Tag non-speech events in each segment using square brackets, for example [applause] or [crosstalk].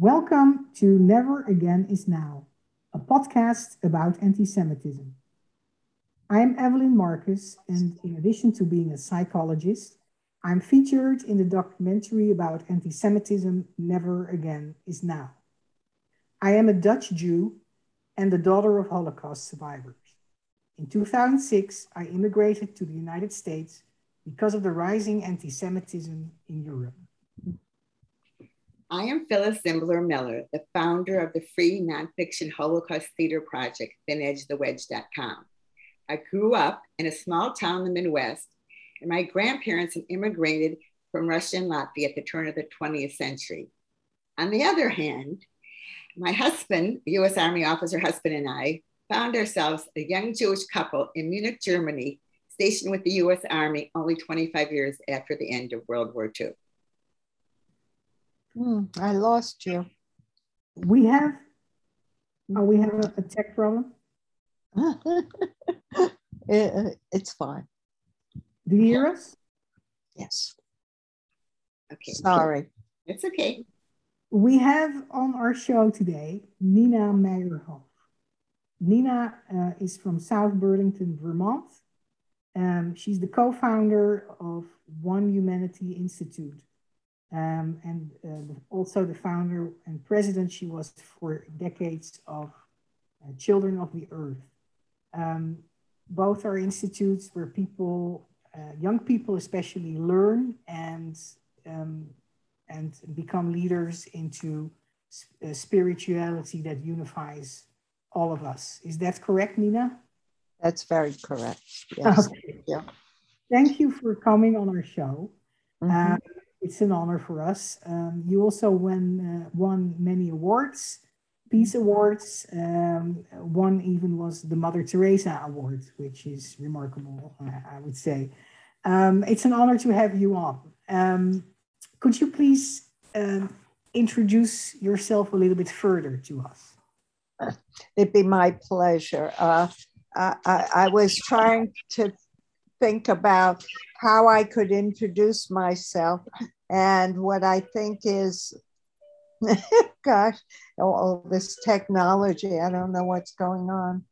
Welcome to Never Again is Now, a podcast about anti Semitism. I am Evelyn Marcus, and in addition to being a psychologist, I'm featured in the documentary about anti Semitism Never Again is Now. I am a Dutch Jew and the daughter of Holocaust survivors. In 2006, I immigrated to the United States because of the rising anti Semitism in Europe. I am Phyllis Zimbler Miller, the founder of the free nonfiction Holocaust theater project, ThinEdgeTheWedge.com. I grew up in a small town in the Midwest, and my grandparents immigrated from Russia and Latvia at the turn of the 20th century. On the other hand, my husband, US Army officer husband, and I found ourselves a young Jewish couple in Munich, Germany, stationed with the US Army only 25 years after the end of World War II. Hmm, I lost you. We have, oh, we have a, a tech problem. [laughs] it, it's fine. Do you hear us? Yes. Okay. Sorry. It's okay. We have on our show today Nina Meyerhof. Nina uh, is from South Burlington, Vermont. Um, she's the co-founder of One Humanity Institute, um, and uh, also the founder and president she was for decades of uh, Children of the Earth. Um, both are institutes where people, uh, young people especially, learn and um, and become leaders into uh, spirituality that unifies all of us. Is that correct, Nina? That's very correct. Yes. Okay. Yeah. Thank you for coming on our show. Mm-hmm. Uh, it's an honor for us. Um, you also won, uh, won many awards, peace awards. Um, one even was the Mother Teresa Award, which is remarkable, I would say. Um, it's an honor to have you on. Um, could you please um, introduce yourself a little bit further to us? It'd be my pleasure. Uh, I, I, I was trying to think about how I could introduce myself. And what I think is, [laughs] gosh, all this technology, I don't know what's going on.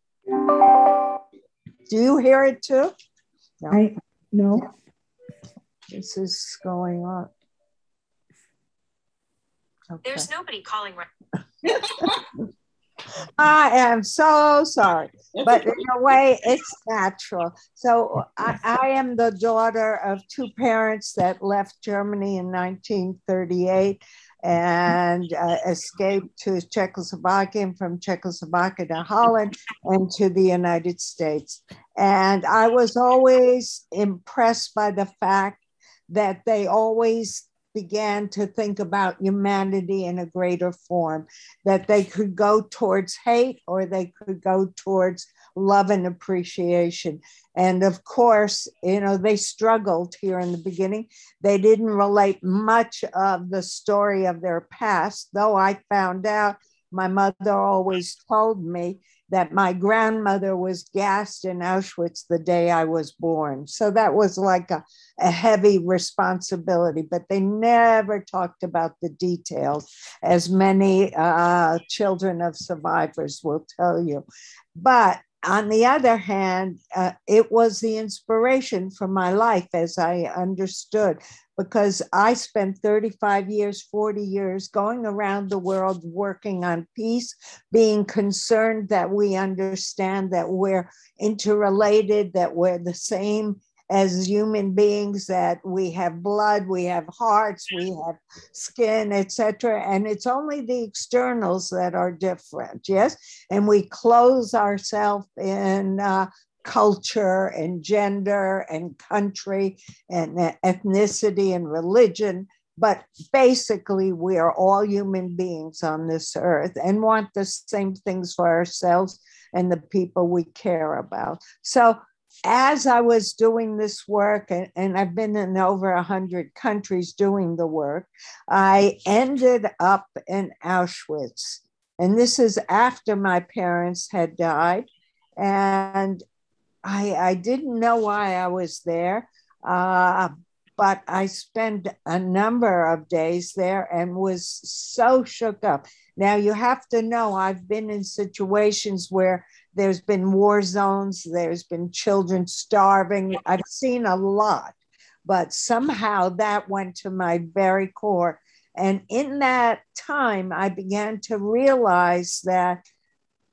Do you hear it too? No. I, no. This is going on. Okay. There's nobody calling right. [laughs] [laughs] I am so sorry, but in a way, it's natural. So I, I, am the daughter of two parents that left Germany in 1938 and uh, escaped to Czechoslovakia and from Czechoslovakia to Holland and to the United States. And I was always impressed by the fact that they always began to think about humanity in a greater form, that they could go towards hate or they could go towards love and appreciation. And of course, you know, they struggled here in the beginning. They didn't relate much of the story of their past, though I found out my mother always told me that my grandmother was gassed in Auschwitz the day I was born. So that was like a, a heavy responsibility, but they never talked about the details, as many uh, children of survivors will tell you. But on the other hand, uh, it was the inspiration for my life as I understood, because I spent 35 years, 40 years going around the world working on peace, being concerned that we understand that we're interrelated, that we're the same as human beings that we have blood we have hearts we have skin etc and it's only the externals that are different yes? And we close ourselves in uh, culture and gender and country and ethnicity and religion but basically we are all human beings on this earth and want the same things for ourselves and the people we care about. So as I was doing this work, and, and I've been in over 100 countries doing the work, I ended up in Auschwitz. And this is after my parents had died. And I, I didn't know why I was there. Uh, but I spent a number of days there and was so shook up. Now, you have to know I've been in situations where there's been war zones, there's been children starving. I've seen a lot, but somehow that went to my very core. And in that time, I began to realize that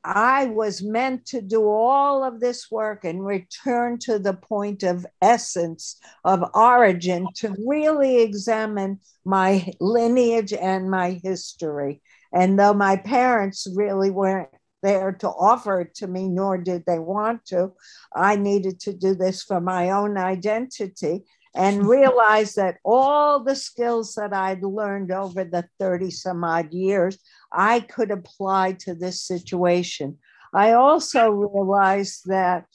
I was meant to do all of this work and return to the point of essence, of origin, to really examine my lineage and my history. And though my parents really weren't there to offer it to me, nor did they want to, I needed to do this for my own identity and [laughs] realize that all the skills that I'd learned over the 30 some odd years I could apply to this situation. I also realized that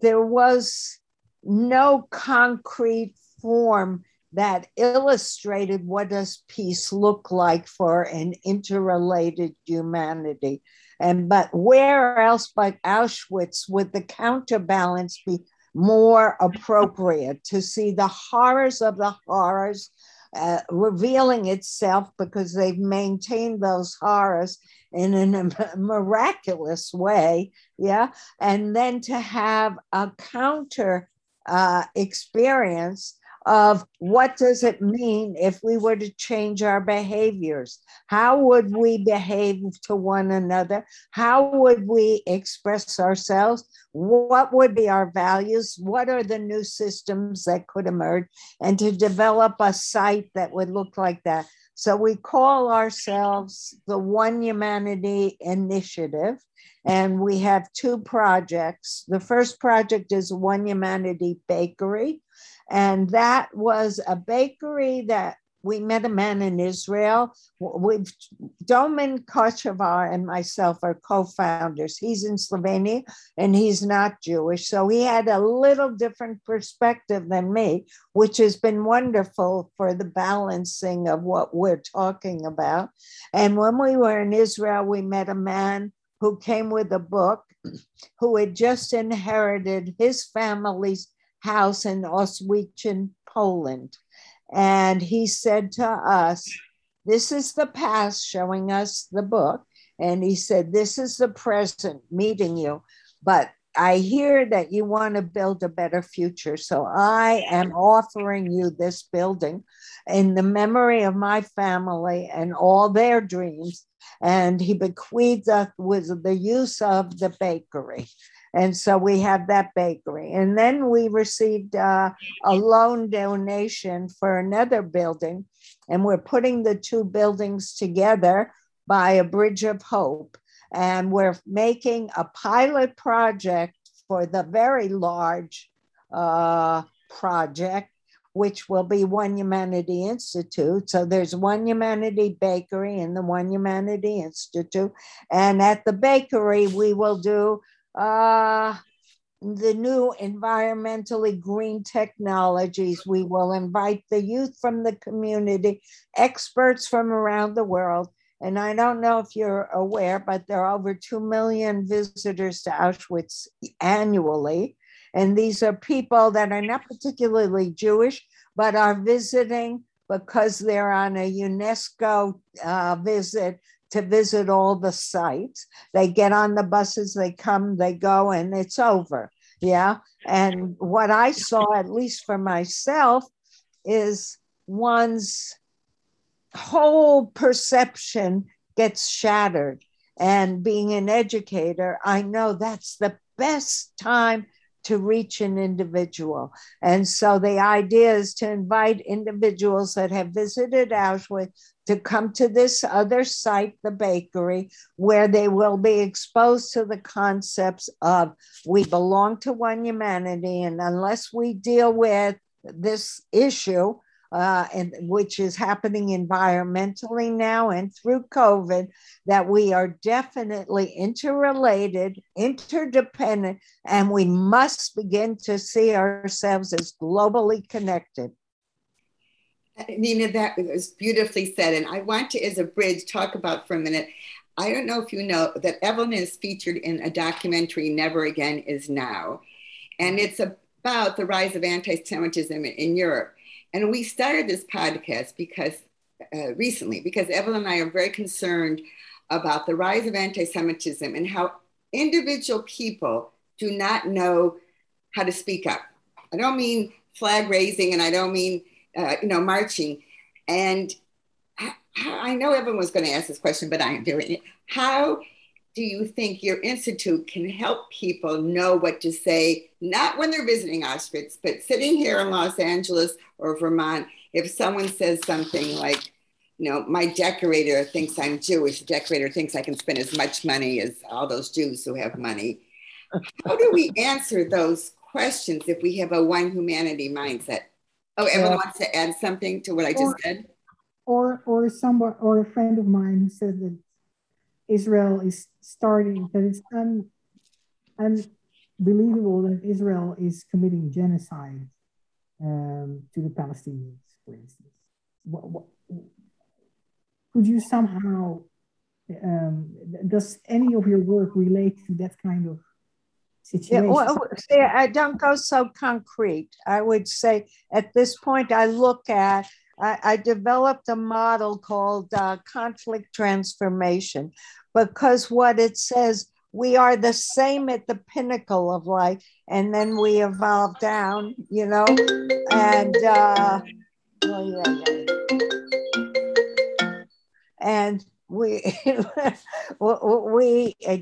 there was no concrete form that illustrated what does peace look like for an interrelated humanity and but where else but auschwitz would the counterbalance be more appropriate to see the horrors of the horrors uh, revealing itself because they've maintained those horrors in a [laughs] miraculous way. Yeah. And then to have a counter uh, experience of what does it mean if we were to change our behaviors? How would we behave to one another? How would we express ourselves? What would be our values? What are the new systems that could emerge? And to develop a site that would look like that. So we call ourselves the one humanity initiative and we have two projects. The first project is one humanity bakery and that was a bakery that we met a man in Israel. With Domen Kochevar and myself are co-founders. He's in Slovenia and he's not Jewish. So he had a little different perspective than me, which has been wonderful for the balancing of what we're talking about. And when we were in Israel, we met a man who came with a book who had just inherited his family's house in Auschwitz, Poland. And he said to us, This is the past, showing us the book. And he said, This is the present, meeting you. But I hear that you want to build a better future. So I am offering you this building in the memory of my family and all their dreams. And he bequeathed us with the use of the bakery. And so we have that bakery. And then we received uh, a loan donation for another building. And we're putting the two buildings together by a bridge of hope. And we're making a pilot project for the very large uh, project, which will be One Humanity Institute. So there's One Humanity Bakery and the One Humanity Institute. And at the bakery, we will do uh, the new environmentally green technologies. We will invite the youth from the community, experts from around the world. And I don't know if you're aware, but there are over 2 million visitors to Auschwitz annually. And these are people that are not particularly Jewish, but are visiting because they're on a UNESCO uh, visit to visit all the sites. They get on the buses, they come, they go, and it's over. Yeah. And what I saw, at least for myself, is one's whole perception gets shattered. And being an educator, I know that's the best time to reach an individual. And so the idea is to invite individuals that have visited Auschwitz to come to this other site, the bakery, where they will be exposed to the concepts of we belong to one humanity. And unless we deal with this issue, uh, and which is happening environmentally now and through COVID, that we are definitely interrelated, interdependent, and we must begin to see ourselves as globally connected. [laughs] Nina, that was beautifully said. And I want to, as a bridge, talk about for a minute. I don't know if you know that Evelyn is featured in a documentary, Never Again Is Now. And it's about the rise of anti Semitism in Europe. And we started this podcast because uh, recently, because Evelyn and I are very concerned about the rise of anti Semitism and how individual people do not know how to speak up. I don't mean flag raising and I don't mean, uh, you know, marching. And I, I know everyone was going to ask this question, but I am doing it. How do you think your institute can help people know what to say, not when they're visiting Auschwitz, but sitting here in Los Angeles or Vermont, if someone says something like, you know, my decorator thinks I'm Jewish, the decorator thinks I can spend as much money as all those Jews who have money. How do we answer those questions if we have a one humanity mindset? Oh, everyone wants to add something to what I just or, said? Or or someone or a friend of mine who said that Israel is starting, that it's un, unbelievable that Israel is committing genocide um, to the Palestinians, for instance. What, what, could you somehow, um, does any of your work relate to that kind of situation? Yeah, well, I don't go so concrete. I would say at this point, I look at I, I, developed a model called uh, conflict transformation because what it says, we are the same at the pinnacle of life, and then we evolve down, you know, and uh, oh, yeah, yeah. and [laughs] we we uh,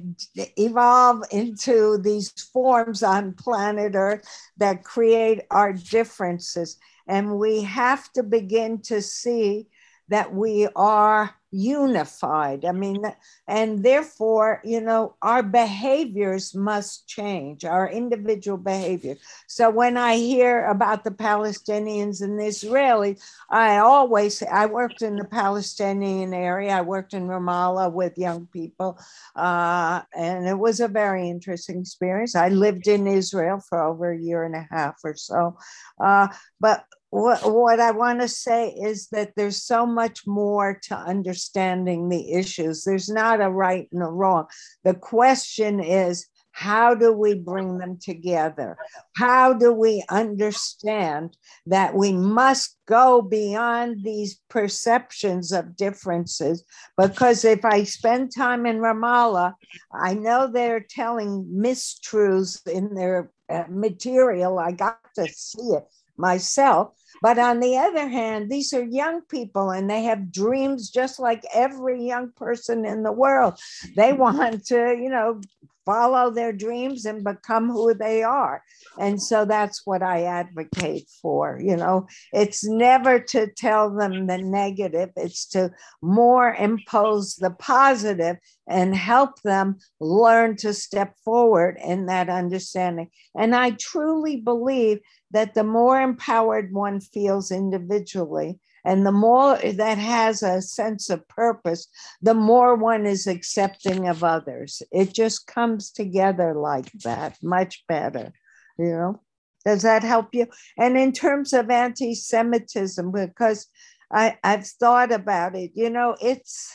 evolve into these forms on planet Earth that create our differences, and we have to begin to see that we are unified. I mean, and therefore, you know, our behaviors must change, our individual behavior. So when I hear about the Palestinians and the Israelis, I always, I worked in the Palestinian area, I worked in Ramallah with young people, uh, and it was a very interesting experience. I lived in Israel for over a year and a half or so. Uh, but what, what I want to say is that there's so much more to understanding the issues. There's not a right and a wrong. The question is, how do we bring them together? How do we understand that we must go beyond these perceptions of differences? Because if I spend time in Ramallah, I know they're telling mistruths in their uh, material. I got to see it myself. But on the other hand, these are young people and they have dreams just like every young person in the world. They mm-hmm. want to, you know, follow their dreams and become who they are. And so that's what I advocate for. You know, it's never to tell them the negative, it's to more impose the positive and help them learn to step forward in that understanding. And I truly believe that the more empowered one feels individually, and the more that has a sense of purpose, the more one is accepting of others. It just comes together like that, much better, you know. Does that help you? And in terms of anti Semitism, because I, I've thought about it, you know, it's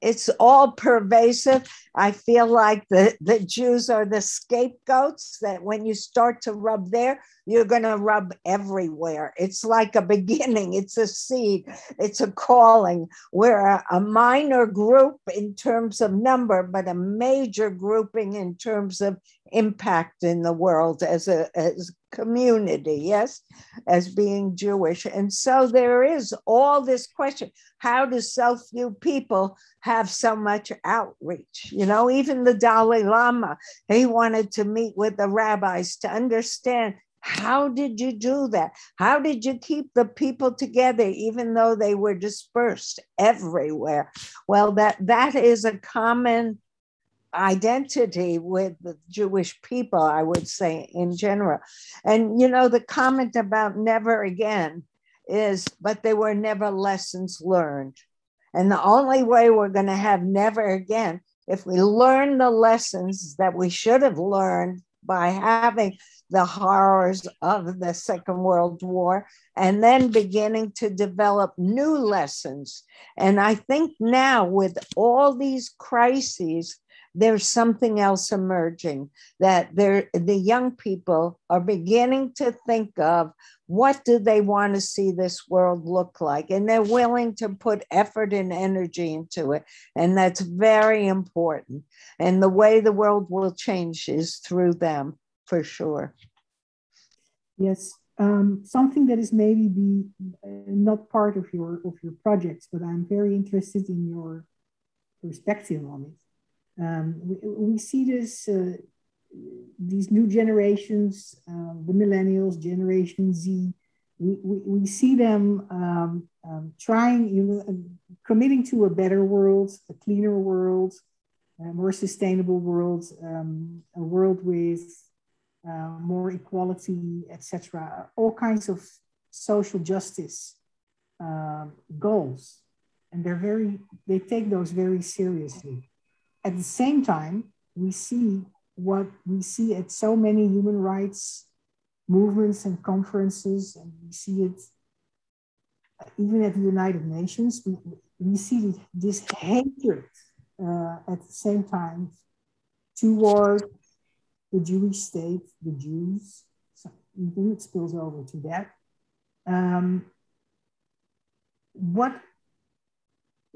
it's all pervasive. I feel like the, the Jews are the scapegoats that when you start to rub there, you're going to rub everywhere. It's like a [laughs] beginning, it's a seed, it's a calling. We're a, a minor group in terms of number, but a major grouping in terms of impact in the world as a as community yes as being jewish and so there is all this question how do so few people have so much outreach you know even the dalai lama he wanted to meet with the rabbis to understand how did you do that? How did you keep the people together even though they were dispersed everywhere? Well, that that is a common identity with the Jewish people, I would say in general. And you know, the comment about never again is, but there were never lessons learned. And the only way we're going to have never again, if we learn the lessons that we should have learned by having the horrors of the Second World War and then beginning to develop new lessons. And I think now, with all these crises, there's something else emerging that the young people are beginning to think of what do they want to see this world look like? And they're willing to put effort and energy into it. And that's very important. And the way the world will change is through them for sure. Yes um, something that is maybe be not part of your of your projects but i'm very interested in your perspective on it um, we, we, see this, uh, these new generations, uh, the millennials, Generation Z, we, we, we see them um, um, trying, you know, committing to a better world, a cleaner world, a more sustainable world, um, a world with uh, more equality, etc. All kinds of social justice uh, goals, and they're very, they take those very seriously. At the same time, we see what we see at so many human rights movements and conferences, and we see it even at the United Nations. We, we see this hatred uh, at the same time toward the Jewish state, the Jews. So even it spills over to that. Um, what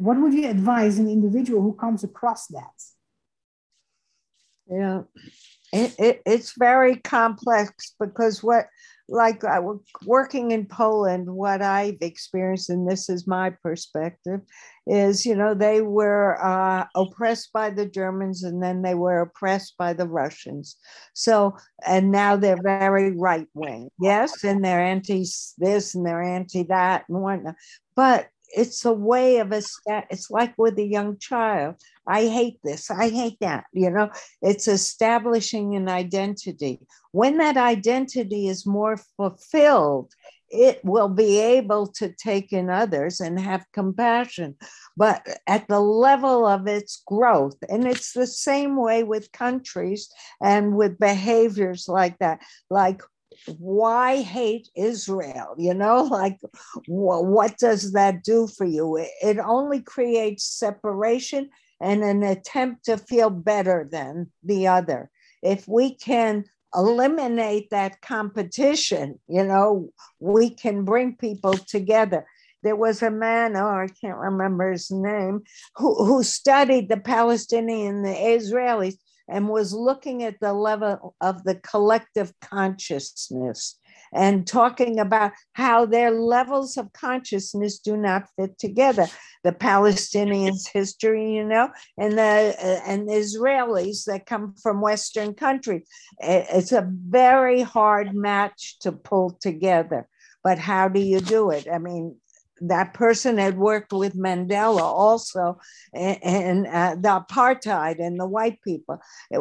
what would you advise an individual who comes across that? Yeah, it, it, it's very complex because what, like I was working in Poland, what I've experienced, and this is my perspective, is you know they were uh, oppressed by the Germans and then they were oppressed by the Russians. So and now they're very right wing, yes, and they're anti this and they're anti that and whatnot. But it's a way of a it's like with a young child i hate this i hate that you know? It's establishing an identity. When that identity is more fulfilled it will be able to take in others and have compassion. But at the level of its growth and it's the same way with countries and with behaviors like that like why hate Israel? You know, [laughs] like wh- what does that do for you? It, it only creates separation and an attempt to feel better than the other. If we can eliminate that competition, you know, we can bring people together. There was a man, oh, I can't remember his name, who, who studied the Palestinian, the Israelis, and was looking at the level of the collective consciousness and talking about how their levels of consciousness do not fit together. The palestinians history you know and the uh, and the israelis that come from western countries it's a very hard match to pull together but how do you do it? I mean that person had worked with Mandela also and, uh, the apartheid and the white people. It,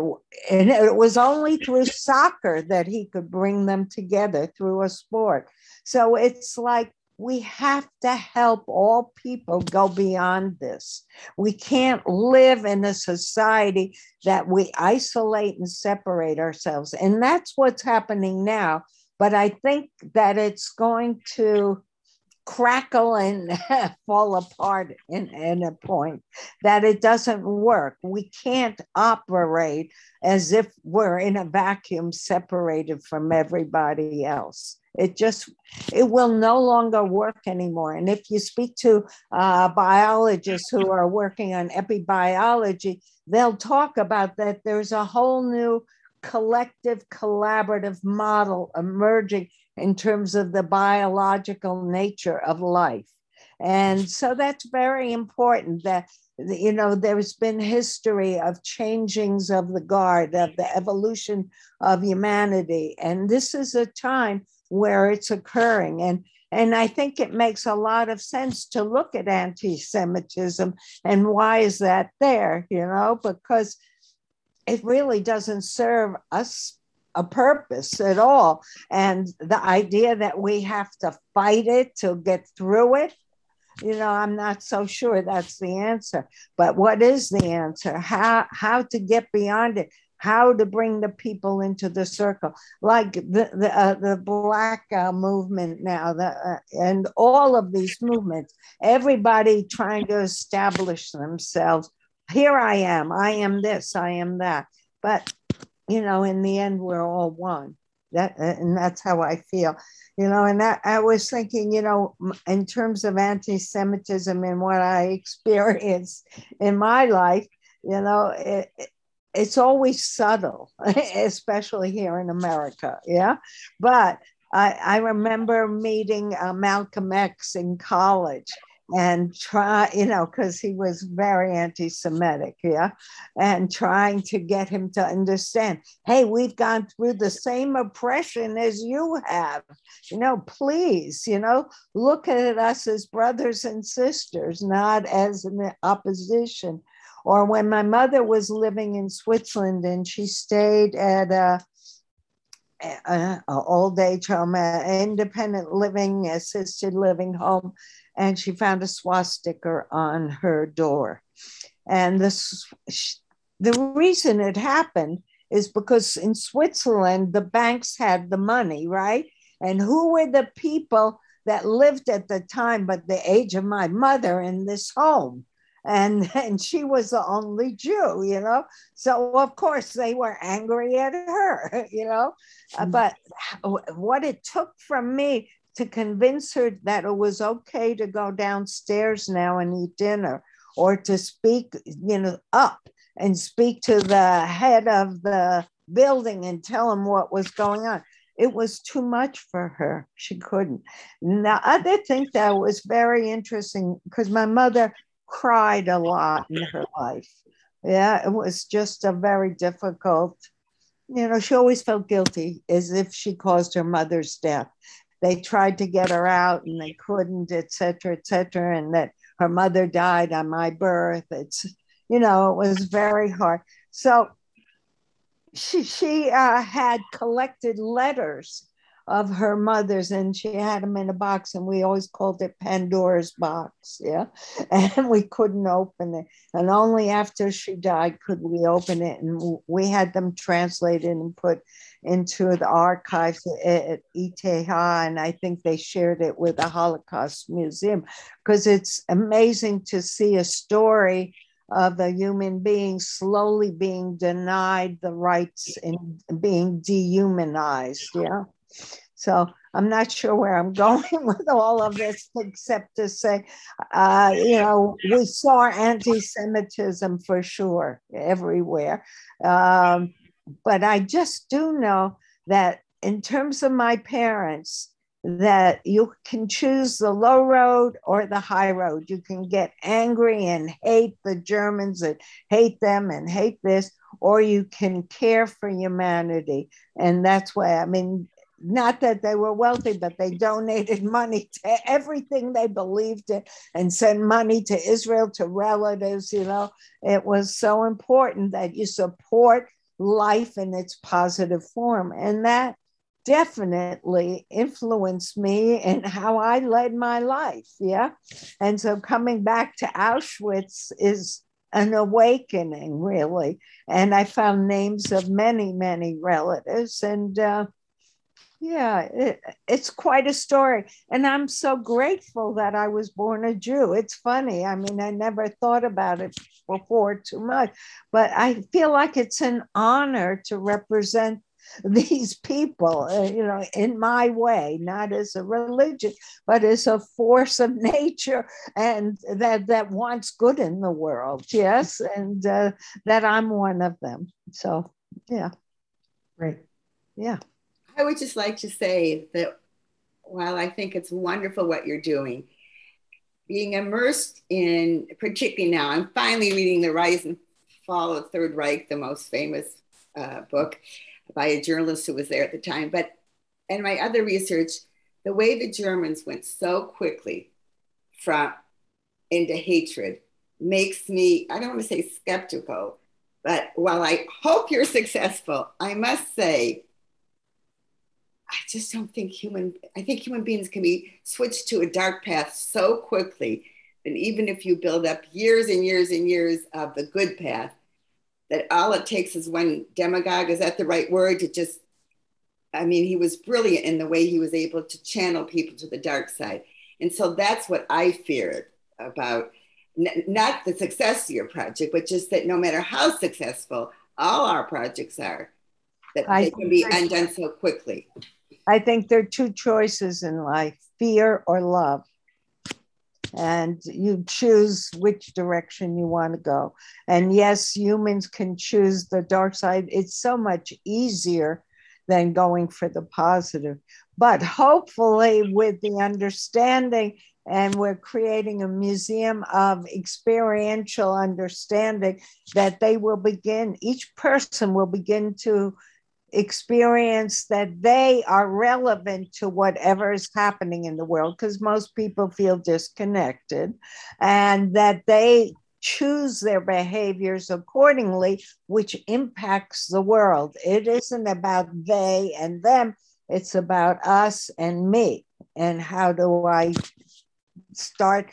and it was only through soccer that he could bring them together through a sport. So it's like we have to help all people go beyond this. We can't live in a society that we isolate and separate ourselves. And that's what's happening now. But I think that it's going to crackle and [laughs] fall apart in, in a point that it doesn't work. We can't operate as if we're in a vacuum separated from everybody else. It just, it will no longer work anymore. And if you speak to uh, biologists who are working on epibiology, they'll talk about that there's a whole new collective collaborative model emerging in terms of the biological nature of life. And so that's very important that, you know, there's been history of changings of the guard, of the evolution of humanity. And this is a time where it's occurring. And, and I think it makes a lot of sense to look at anti Semitism and why is that there, you know, because it really doesn't serve us a purpose at all. And the idea that we have to fight it to get through it, you know, I'm not so sure that's the answer. But what is the answer? How how to get beyond it? How to bring the people into the circle, like the the, uh, the black uh, movement now, the, uh, and all of these movements. Everybody trying to establish themselves here I am, I am this, I am that. But, you know, in the end, we're all one. That, and that's how I feel, you know. And that, I was thinking, you know, in terms of anti Semitism and what I [laughs] experienced in my life, you know, it, it's always subtle, [laughs] especially here in America. Yeah. But I, I remember meeting uh, Malcolm X in college and try, you know, because he was very anti Semitic, yeah, and trying to get him to understand hey, we've gone through the same oppression as you have. You know, please, you know, look at us as brothers and sisters, not as an opposition. Or when my mother was living in Switzerland and she stayed at a, a, a old age home, an independent living, assisted living home, and she found a swastika on her door. And this, the reason it happened is because in Switzerland, the banks had the money, right? And who were the people that lived at the time, but the age of my mother in this home? and [laughs] and she was the only Jew, you know. So of course they were angry at her, [laughs] you know. Mm-hmm. But what it took from me to convince her that it was okay to go downstairs now and eat dinner, or to speak, you know, up and speak to the head of the building and tell him what was going on. It was too much for her. She couldn't. Now, I did think that was very interesting because my mother cried a lot in her life. Yeah, it was just a very difficult, you know, she always felt guilty as if she caused her mother's death. They tried to get her out and they couldn't, et cetera, et cetera, and that her mother died on my birth. It's, you know, it was very hard. So she, she uh, had collected letters of her mother's and she had them in a box and we always called it pandora's box yeah [laughs] and we couldn't open it and only after she died could we open it and we had them translated and put into the archives at ETH, and I think they shared it with the Holocaust Museum because it's amazing to see a story of a human being slowly being denied the rights and being dehumanized. Yeah. So I'm not sure where I'm [laughs] going with all of this, except to say, uh, you know, we saw anti Semitism for sure everywhere. Um, but I just do know that in terms of my parents, that you can choose the low road or the high road. You can get angry and hate the Germans and hate them and hate this, or you can care for humanity. And that's why, I mean, not that they were wealthy, but they donated [laughs] money to everything they believed in and sent money to Israel to relatives. You know, it was so important that you support life in its positive form. And that definitely influenced me in how I led my life. Yeah. And so coming back to Auschwitz is an awakening, really. And I found names of many, many relatives. And, uh, yeah, it, it's quite a story. And I'm so grateful that I was born a Jew. It's funny. I mean, I never thought about it before too much, but I feel like it's an honor to represent [laughs] these people, uh, you know, in my way, not as a religion, but as a force of [laughs] nature and that, that wants good in the world. Yes. And uh, that I'm one of them. So, yeah. Great. Yeah. I would just like to say that while I think it's wonderful what you're doing, being immersed in, particularly now, I'm finally reading The Rise and Fall of Third Reich, the most famous uh, book by a journalist who was there at the time. But in my other research, the way the Germans went so quickly from into hatred makes me, I don't want to say skeptical, but while I hope you're successful, I must say just don't think human, I think human beings can be switched to a dark path so quickly that even if you build up years and years and years of the good path, that all it takes is one demagogue, is that the right word, to just, I mean, he was brilliant in the way he was able to channel people to the dark side. And so that's what I feared about not the success of your project, but just that no matter how successful all our projects are, that I they can be undone so quickly. I think there are two choices in life fear or love. And you choose which direction you want to go. And yes, humans can choose the dark side. It's so much easier than going for the positive. But hopefully, with the understanding, and we're creating a museum of experiential understanding that they will begin, each person will begin to experience that they are relevant to whatever is happening in the world because most people feel disconnected and that they choose their behaviors accordingly which impacts the world. It isn't about they and them it's about us and me and how do i start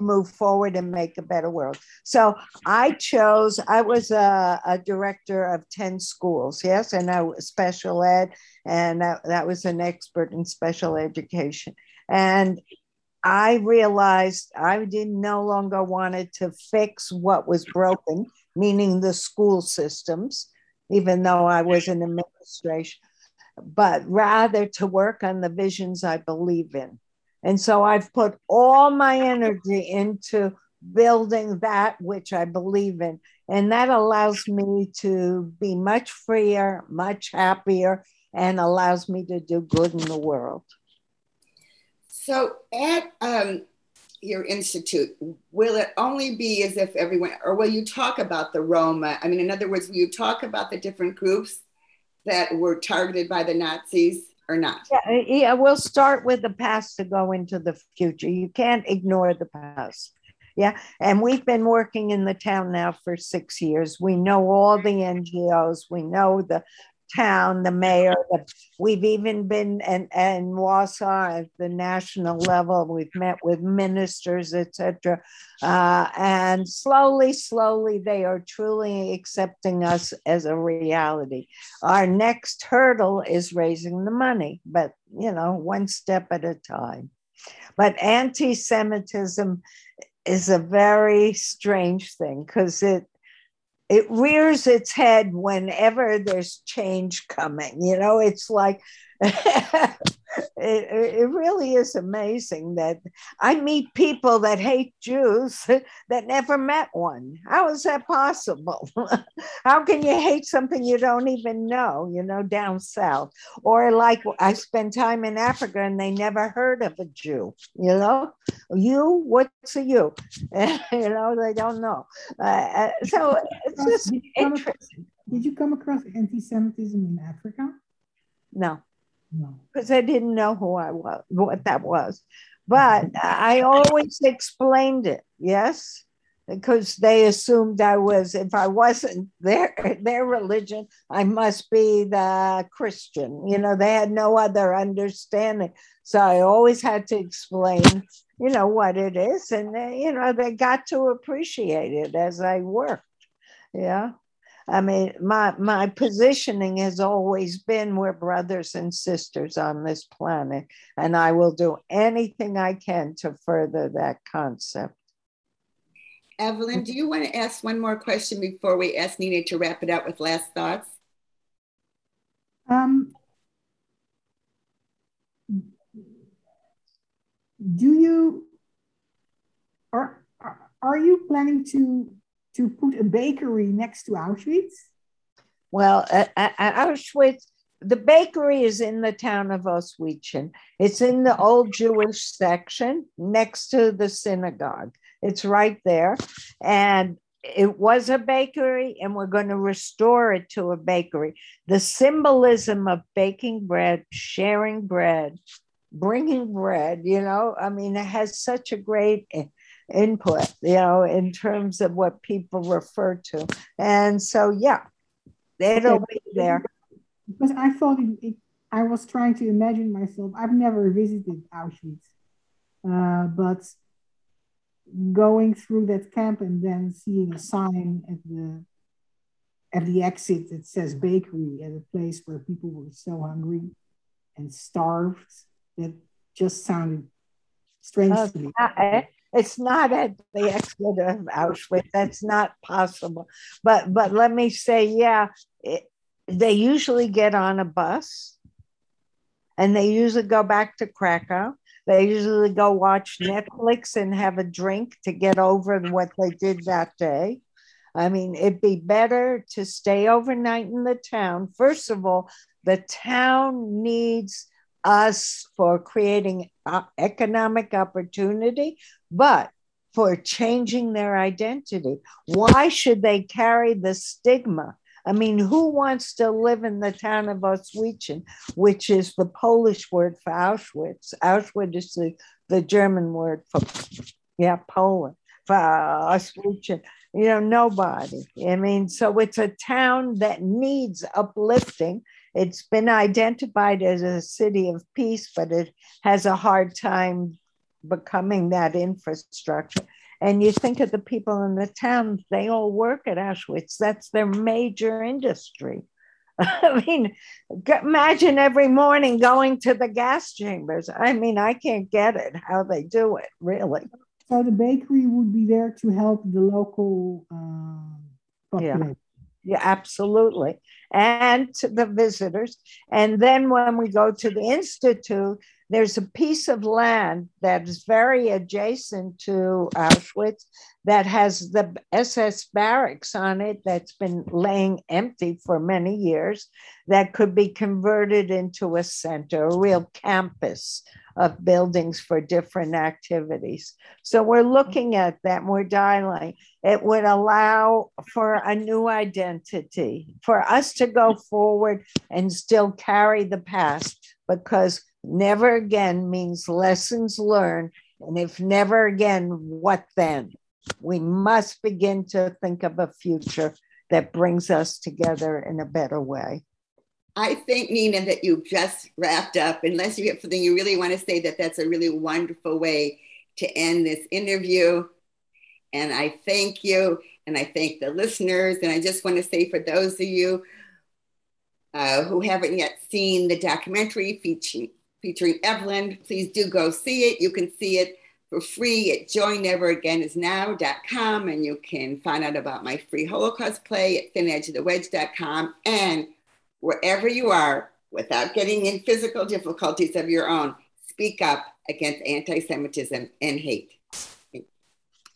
move forward and make a better world so I chose, I was a, a director of 10 schools, yes, and I was special ed, and that, that was an expert in special education. And I realized I didn't no longer wanted to fix what was broken, meaning the school systems, even though I was in administration, but rather to work on the visions I believe in. And so I've put all my energy into building that which I believe in. And that allows me to be much freer, much happier, and allows me to do good in the world. So at um, your institute, will it only be as if everyone, or will you talk about the Roma? I mean, in other words, will you talk about the different groups that were targeted by the Nazis or not? Yeah, yeah, we'll start with the past to go into the future. You can't ignore the past. Yeah. And we've been working in the town now for six years. We know all the NGOs, we know the town, the mayor. We've even been in, in Warsaw at the national level. We've met with ministers, etc. Uh, and slowly, slowly, they are truly accepting us as a reality. Our next hurdle is raising the money, but you know, one step at a time. But anti Semitism is a very strange thing because it it rears its head whenever there's change coming you know? It's like [laughs] it, it really is amazing that I meet people that hate Jews [laughs] that never met one. How is that possible? [laughs] How can you hate something you don't even know, you know, down south? Or like I spent time in Africa and they never heard of a Jew, you know? You, what's a you? [laughs] you know, they don't know. Uh, so it's just did interesting. across, did you come across anti Semitism in Africa? No. Hmm. because I didn't know who I was, what that was. But [laughs] I always explained it, yes, because they assumed I was, if I wasn't their [laughs] their religion, I must be the Christian. You know, they had no other understanding. So I always had to explain, you know, what it is, and they, you know, they got to appreciate it as I worked. Yeah. I mean, my my positioning has always been we're brothers and sisters on this planet, and I will do anything I can to further that concept. Evelyn, do you want to ask one more question before we ask Nina to wrap it up with last thoughts? Um, do you are are you planning to to put a bakery next to Auschwitz? Well, at, at Auschwitz, the bakery is in the town of Auschwitz. It's in the old Jewish section next to the synagogue. It's right there. And it was a bakery, and we're going to restore it to a bakery. The symbolism of baking bread, sharing bread, bringing bread, you know, I mean, it has such a great input, you know, in terms of what people refer to. And so, yeah, it'll be there. Because I thought it, it, I was trying to imagine myself. I've never visited Auschwitz, uh, but going through that camp and then seeing a sign at the at the exit that says bakery at a place where people were so hungry and starved that just sounded strange Uh, to me. I- It's not at the exit of Auschwitz. That's not possible. But but let me say, yeah, it, they usually get on a bus, and they usually go back to Krakow. They usually go watch Netflix and have a drink to get over what they did that day. I mean, it'd be better to stay overnight in the town. First of all, the town needs us for creating uh, economic opportunity, but for changing their identity. Why should they carry the stigma? I mean, who wants to live in the town of Oswiecim, which is the Polish word for Auschwitz? Auschwitz is the, the German word for, yeah, Poland, for Auschwitz. You know, nobody. I mean, so it's a town that needs uplifting it's been identified as a city of peace, but it has a hard time becoming that infrastructure. And you think of the people in the town, they all work at Auschwitz. That's their major industry. [laughs] I mean, imagine every morning going to the gas chambers. I mean, I can't get it how they do it, really. So the bakery would be there to help the local uh, population. Yeah. Yeah, absolutely. And to the visitors. And then when we go to the Institute, there's a piece of land that is very adjacent to Auschwitz that has the SS barracks on it that's been laying empty for many years that could be converted into a center, a real campus of buildings for different activities. So we're looking at that, we're dialing. It would allow for a new identity, for us to go forward and still carry the past, because never again means lessons learned. And if never again, what then? We must begin to think of a future that brings us together in a better way. I think, Nina, that you've just wrapped up. Unless you have something you really want to say, that that's a really wonderful way to end this interview. And I thank you, and I thank the listeners. And I just want to say for those of you uh, who haven't yet seen the documentary featuring, featuring Evelyn, please do go see it. You can see it for free at joinneveragainisnow.com, and you can find out about my free Holocaust play at thinedgeofthewedge.com. And wherever you are, without getting in physical difficulties of your own, speak up against anti Semitism and hate.